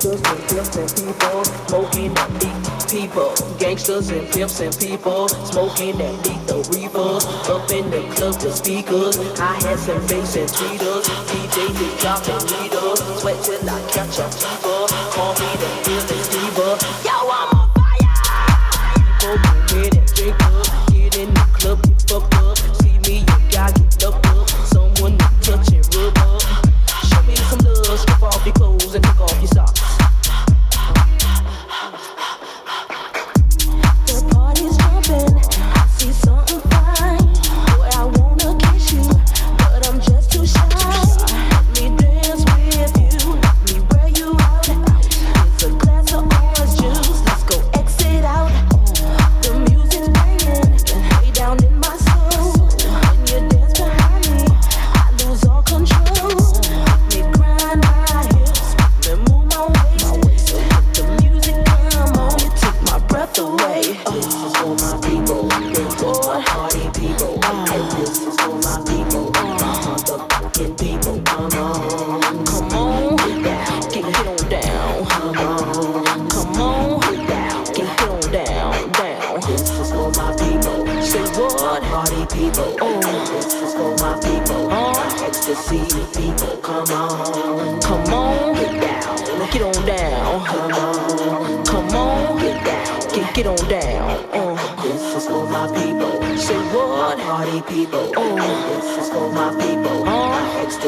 Gangsters and pimps and people smoking that beat people gangsters and pimps and people smoking that beat the reapers up in the club the speakers I had some bass and tweeters. DJs and dropping needles sweat till I catch a fever. Call me the fearless diva. Yo I'm on fire! Go get it drink up get in the club get fucked up.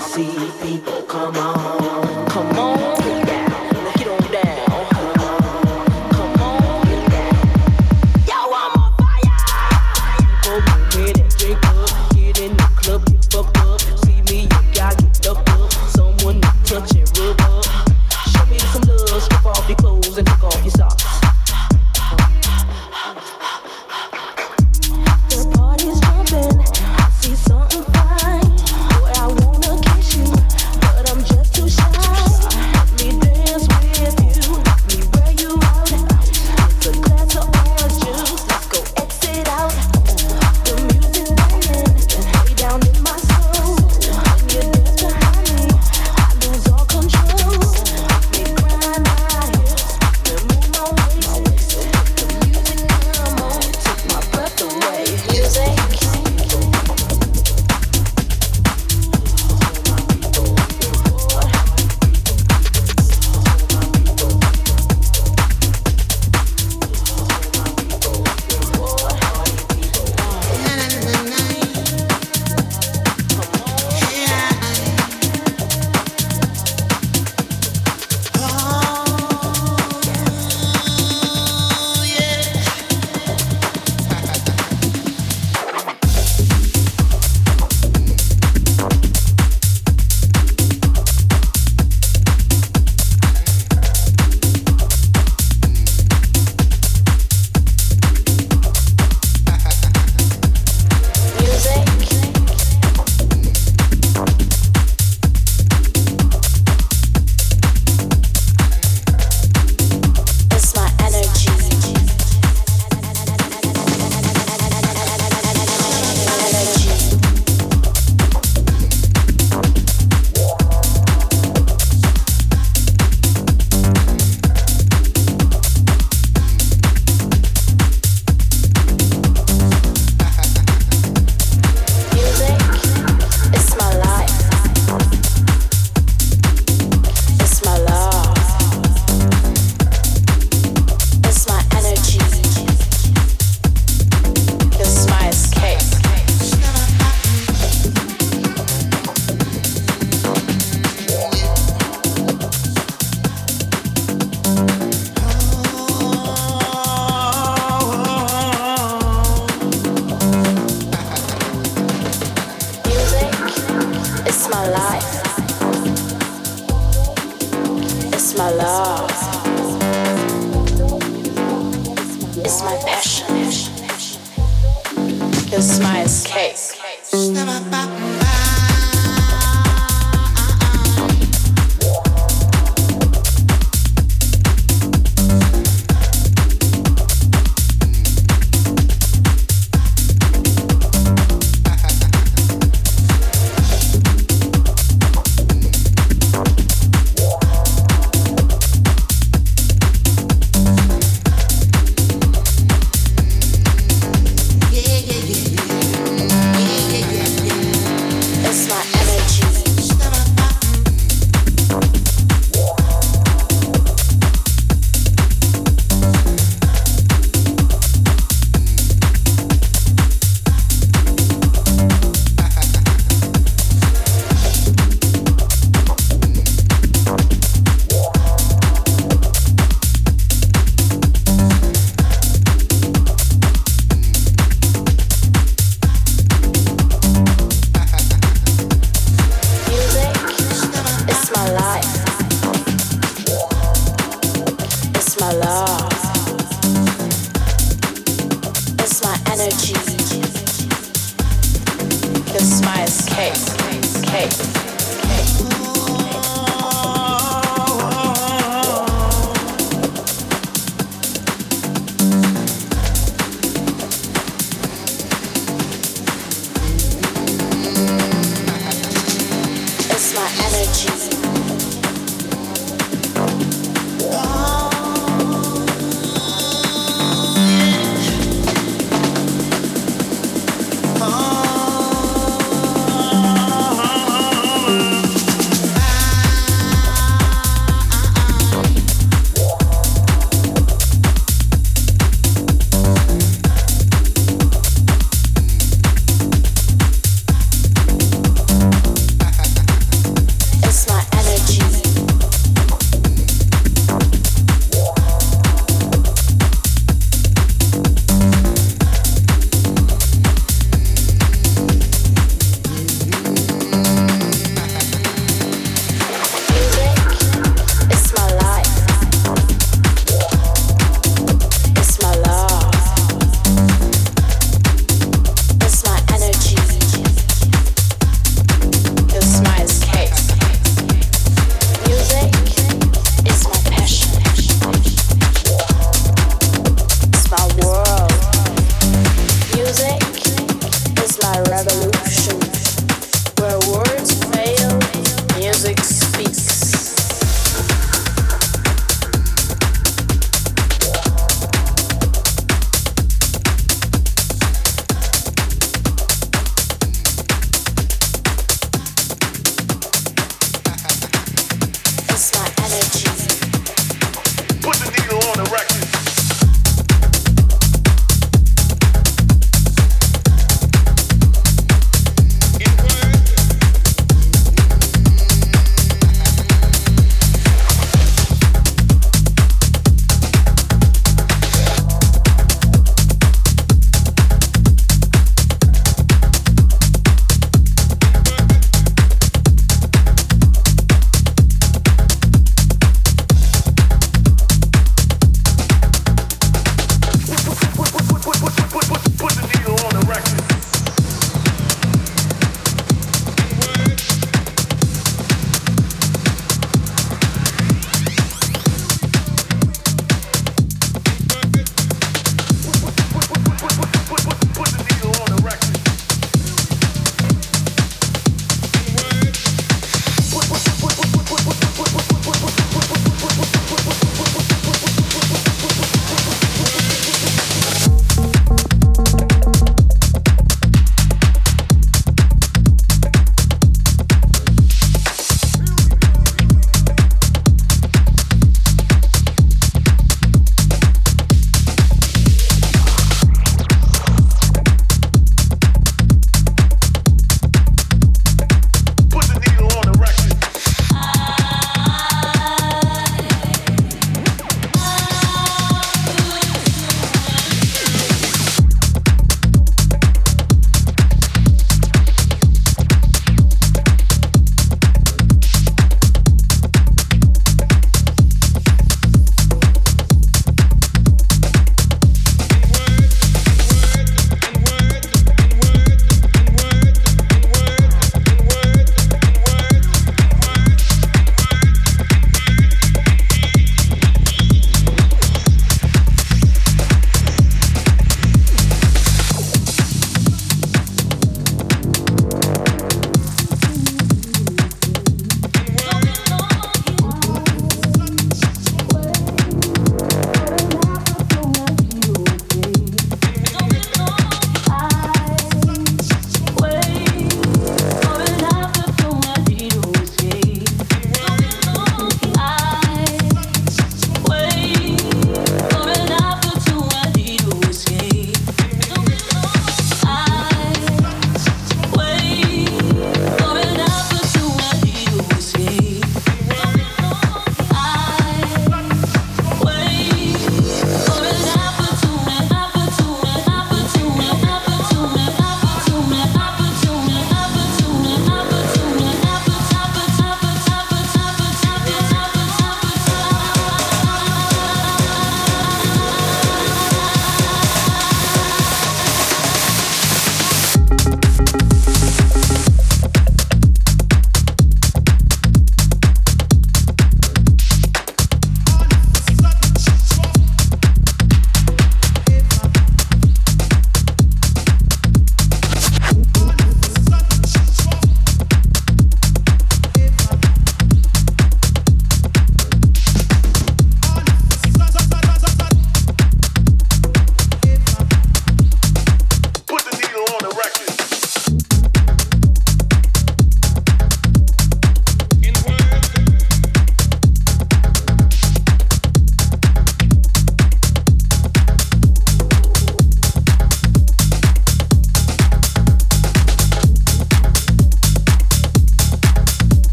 see people come on.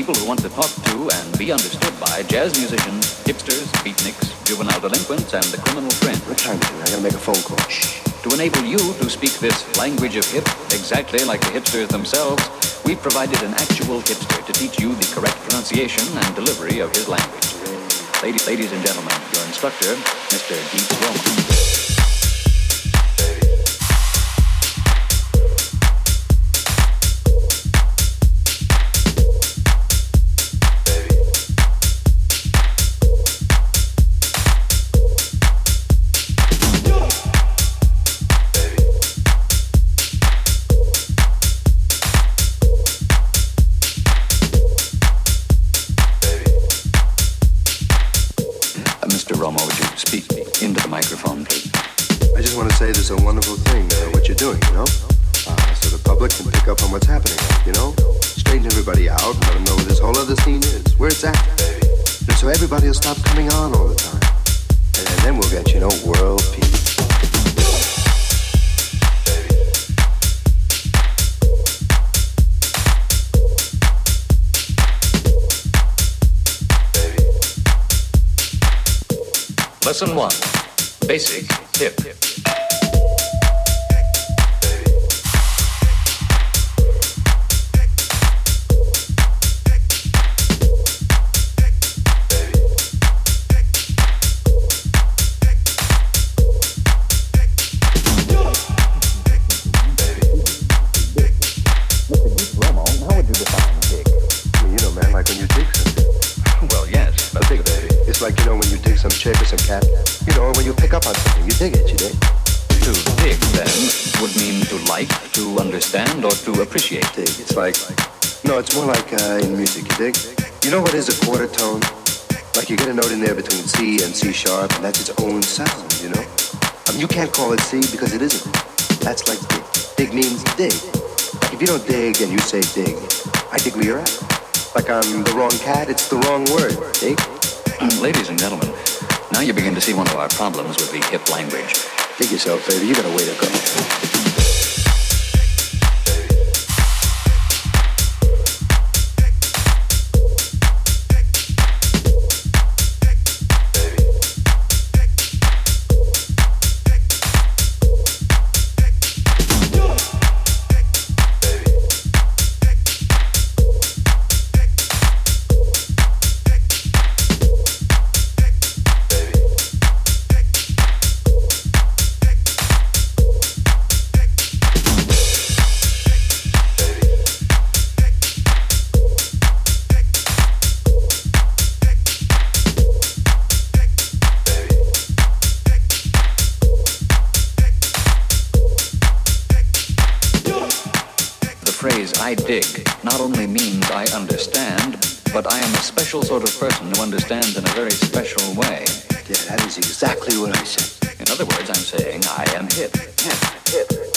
people who want to talk to and be understood by jazz musicians, hipsters, beatniks, juvenile delinquents, and the criminal friend. What time is it? I gotta make a phone call. Shh. To enable you to speak this language of hip exactly like the hipsters themselves, we've provided an actual hipster to teach you the correct pronunciation and delivery of his language. Ladies, ladies and gentlemen, your instructor, Mr. Geets Romo. problems with the hip language. Dig yourself, baby. You got a way to go. I dig not only means I understand, but I am a special sort of person who understands in a very special way. Yeah, that is exactly what I said. In other words, I'm saying I am hip. Hip, hip.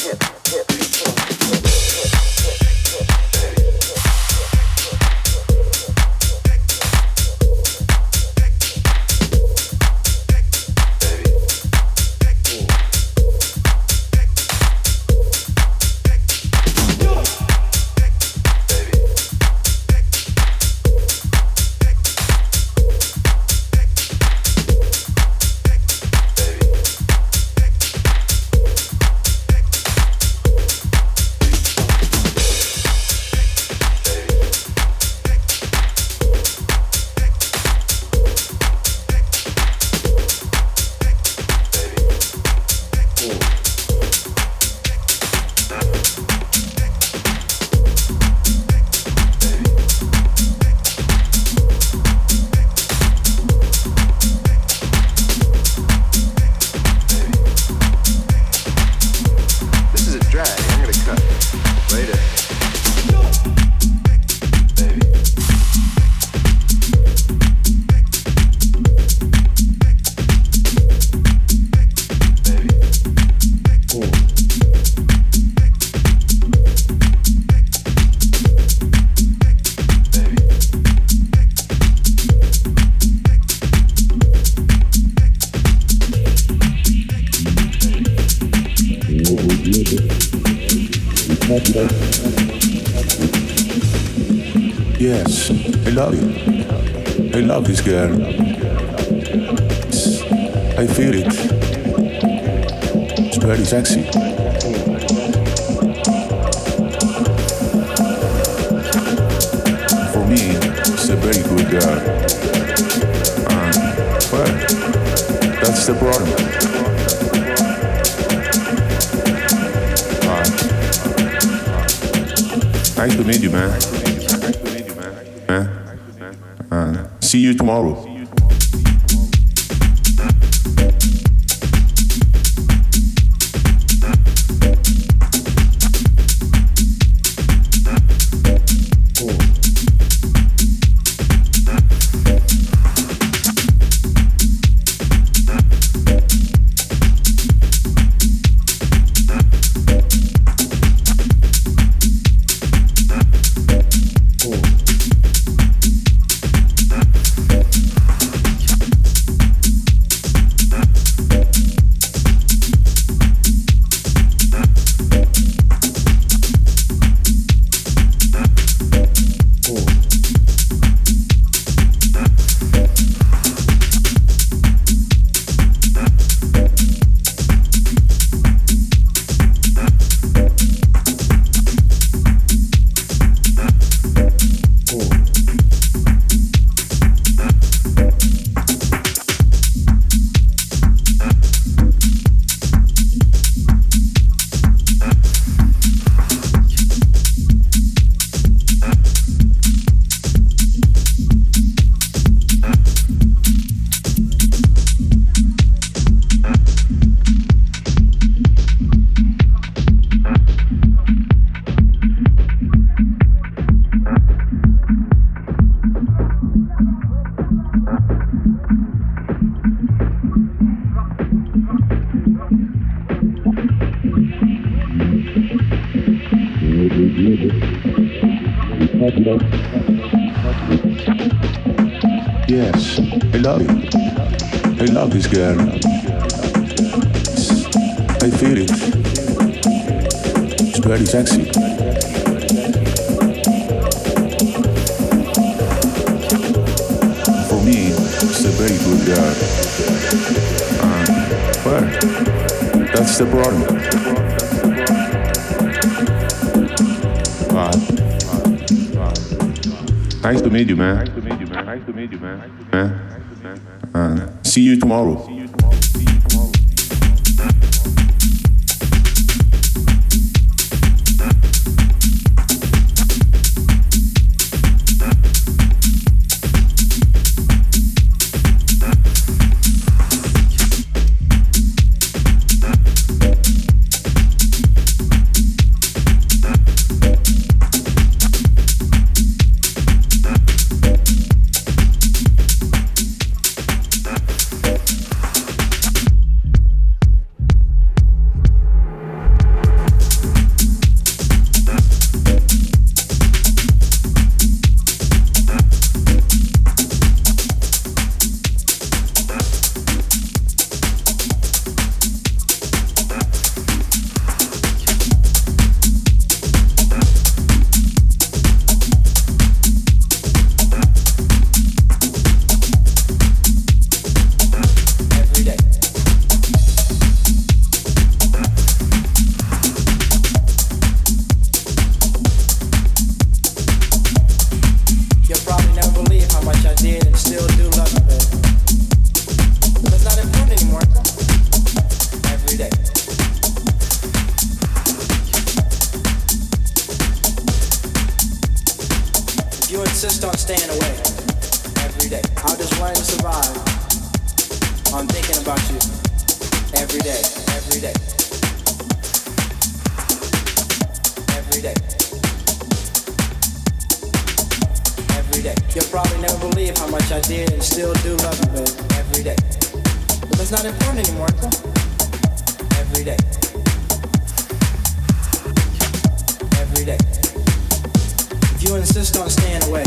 On staying away,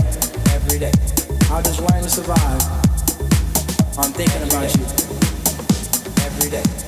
every day, I'll just want to survive. I'm thinking about you. Every day.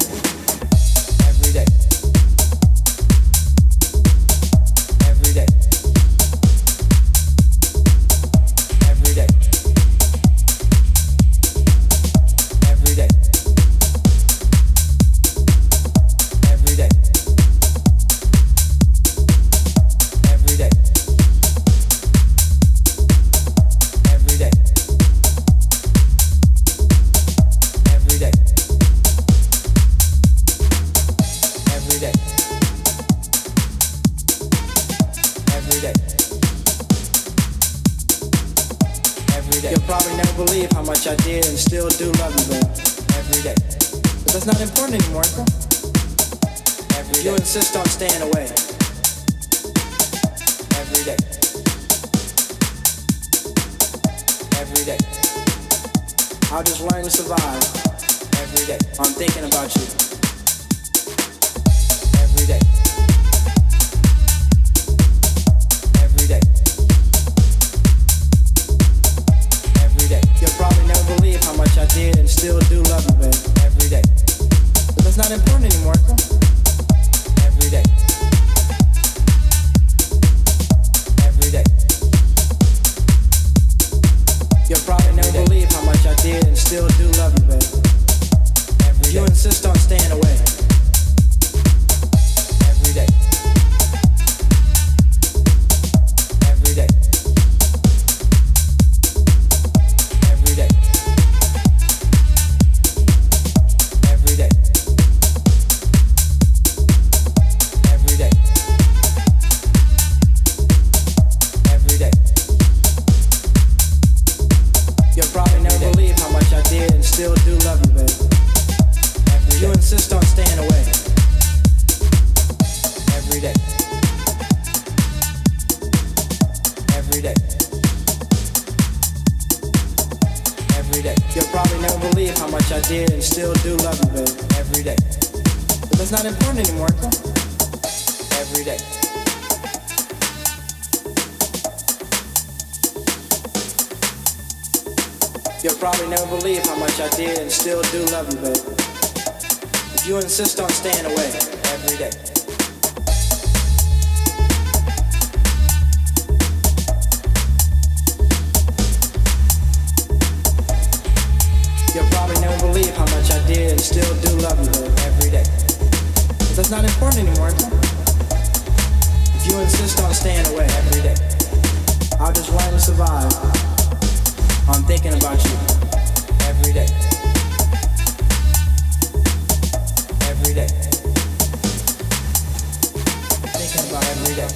day,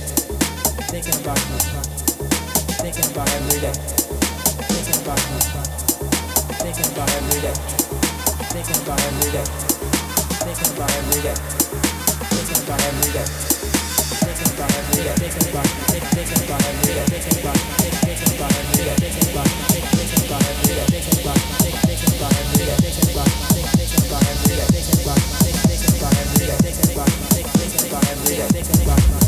thinking about you. Thinking about every day, thinking about you, son. Thinking about every day, thinking about every day, thinking about every day, thinking about every day. Thinking about every day, thinking about thinking about every day, thinking about thinking about every day, thinking about thinking about every day, thinking about thinking about every day, thinking about thinking about every day, thinking about thinking about every day, thinking about thinking about every day, thinking about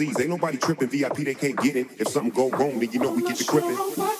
Ain't nobody tripping. VIP, they can't get it. If something go wrong, then you know we get the gripping.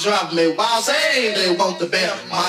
drive me. wild, say they want the bell, my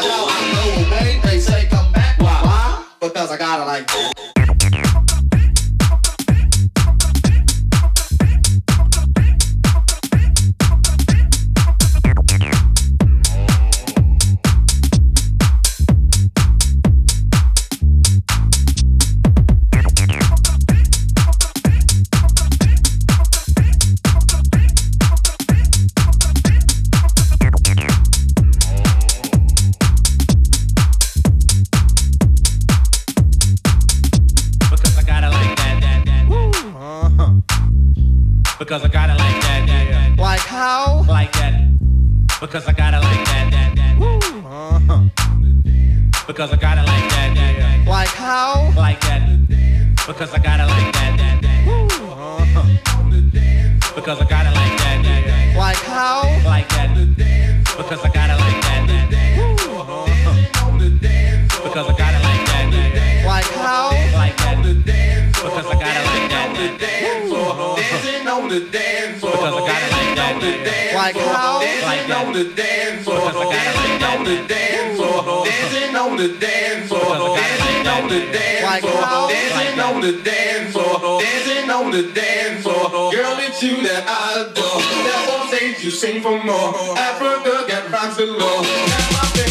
like? Dancing on the dance floor, dancing on the dance floor. Girl, it's you that I adore. That's on stage, you sing for more. Africa got rocks galore.